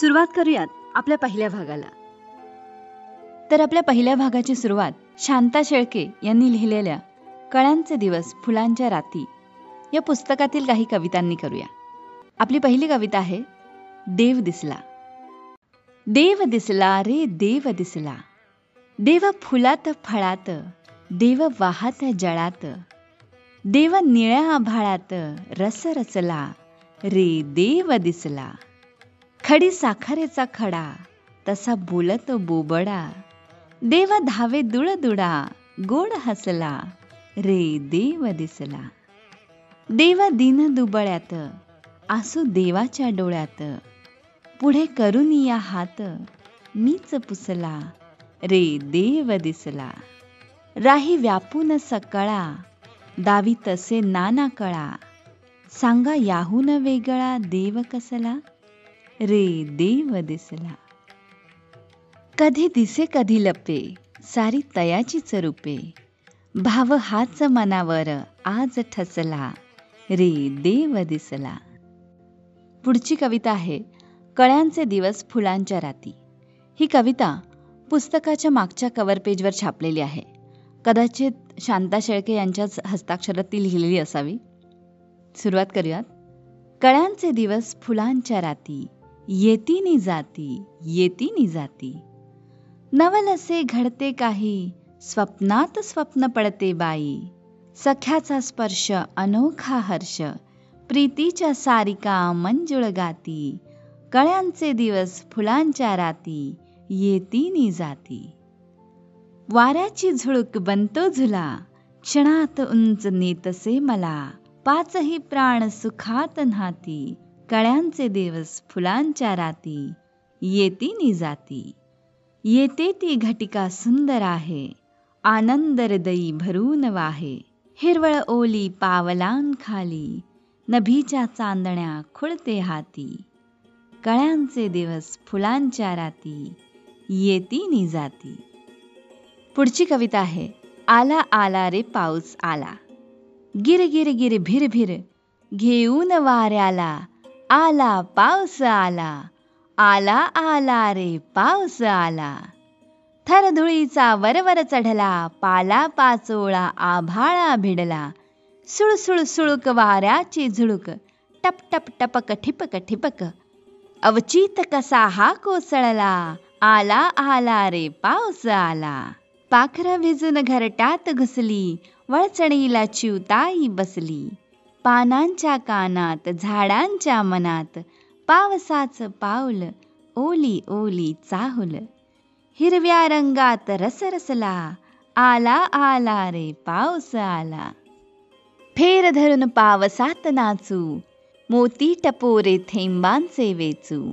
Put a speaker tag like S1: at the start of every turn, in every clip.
S1: सुरुवात करूयात आपल्या पहिल्या भागाला.
S2: तर आपल्या पहिल्या भागाची सुरुवात शांता शेळके यांनी लिहिलेल्या कळ्यांचे दिवस फुलांच्या राती या पुस्तकातील काही कवितांनी करूया. आपली पहिली कविता आहे देव दिसला. देव दिसला रे देव दिसला. देव फुलात फळात देव वाहत जळात. देव निळ्या आभाळात रस रचला रे देव दिसला. खडी साखरेचा खडा तसा बोलत बोबडा. देव धावे दुळदुडा गोड हसला रे देव दिसला. देव दिन दुबळ्यात आसू देवाच्या डोळ्यात. पुढे करून या हात मीच पुसला रे देव दिसला. राही व्यापून सकळा दावी तसे नाना कळा. सांगा याहून वेगळा देव कसला? रे देव दिसला. कधी दिसे कधी लपे सारी तयाचीच रूपे भाव हाच मनावर आज ठसला. रे देव दिसला. पुढची कविता आहे कळ्यांचे दिवस फुलांच्या राती. ही कविता पुस्तकाच्या मागच्या कवर पेजवर छापलेली आहे. कदाचित शांता शेळके यांच्याच हस्ताक्षरात ती लिहिलेली असावी. सुरुवात करूयात. कळ्यांचे दिवस फुलांच्या राती. येतीनी जाती येतीनी जाती. नवलसे घडते काही स्वप्नात स्वप्न पडते बाई. सख्याचा स्पर्श अनोखा हर्ष प्रीतीच्या सारिका मंजुळ गाती. कळ्यांचे दिवस फुलांच्या राती येतीनी जाती. वाऱ्याची झुळूक बनतो झुला क्षणात उंच नेतसे मला. पाचही प्राण सुखात न्हाती. कळ्यांचे दिवस फुलांच्या राती येतीनी जाती. येते ती घटिका सुंदर आहे आनंद हृदयी भरून वाहे. हिरवळ ओली पावलांखाली नभीच्या चांदण्या खुळते हाती. कळ्यांचे दिवस फुलांच्या राती येतीनी जाती. पुढची कविता आहे आला आला रे पाऊस आला. गिर गिर गिर भिर भिर घेऊन वाऱ्याला आला पाऊस आला. आला आला रे पाऊस आला. थर धुळीचा वरवर चढला पाला पाचोळा आभाळा भिडला. सुळसुळ सुळक वाऱ्याची झुळूक टप टप टपक ठिपक ठिपक. अवचित कसा हा कोसळला आला आला रे पाऊस आला. पाखरं भिजून घरटात घुसली वळचणीला चिवताई बसली. पानांच्या कानात झाडांच्या मनात पावसाचं पाऊल ओली ओली चाहुल. हिरव्या रंगात रसरसला आला आला रे पाऊस आला. फेर धरून पावसात नाचू मोती टपोरे थेंबांचे वेचू.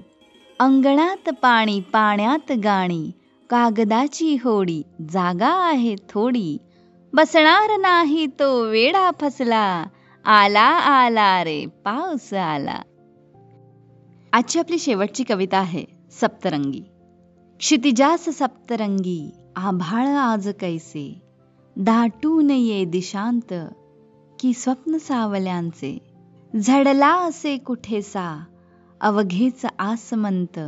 S2: अंगणात पाणी पाण्यात गाणी कागदाची होडी जागा आहे थोडी. बसणार नाही तो वेडा फसला आला आला रे पाऊस आला. आजची आपली शेवटची कविता आहे सप्तरंगी. क्षितिजास सप्तरंगी आभाळ आज कैसे? दाटून ये दिशांत की स्वप्न सावल्यांचे. झडला असे कुठेसा अवघेच आसमंत.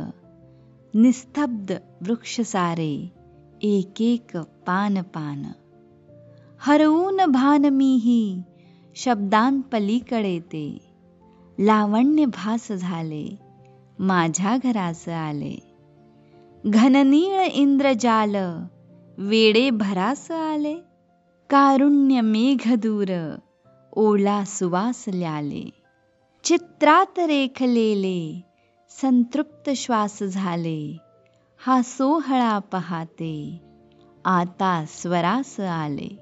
S2: निस्तब्ध वृक्ष सारे एक एक पान पान. हरवून भान मीही शब्दांपलीकडे ते. लावण्य भास झाले माझ्या घरास आले. घननीळ इंद्रजाल वेडे भरास आले. कारुण्य मेघ दूर ओला सुवास ल्याले. चित्रात रेखलेले संतृप्त श्वास झाले. हा सोहळा पहाते आता स्वरास आले.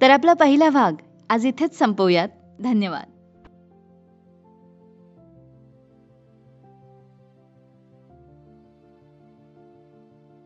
S2: तर आपला पहिला भाग आज इथेच संपवूयात. धन्यवाद.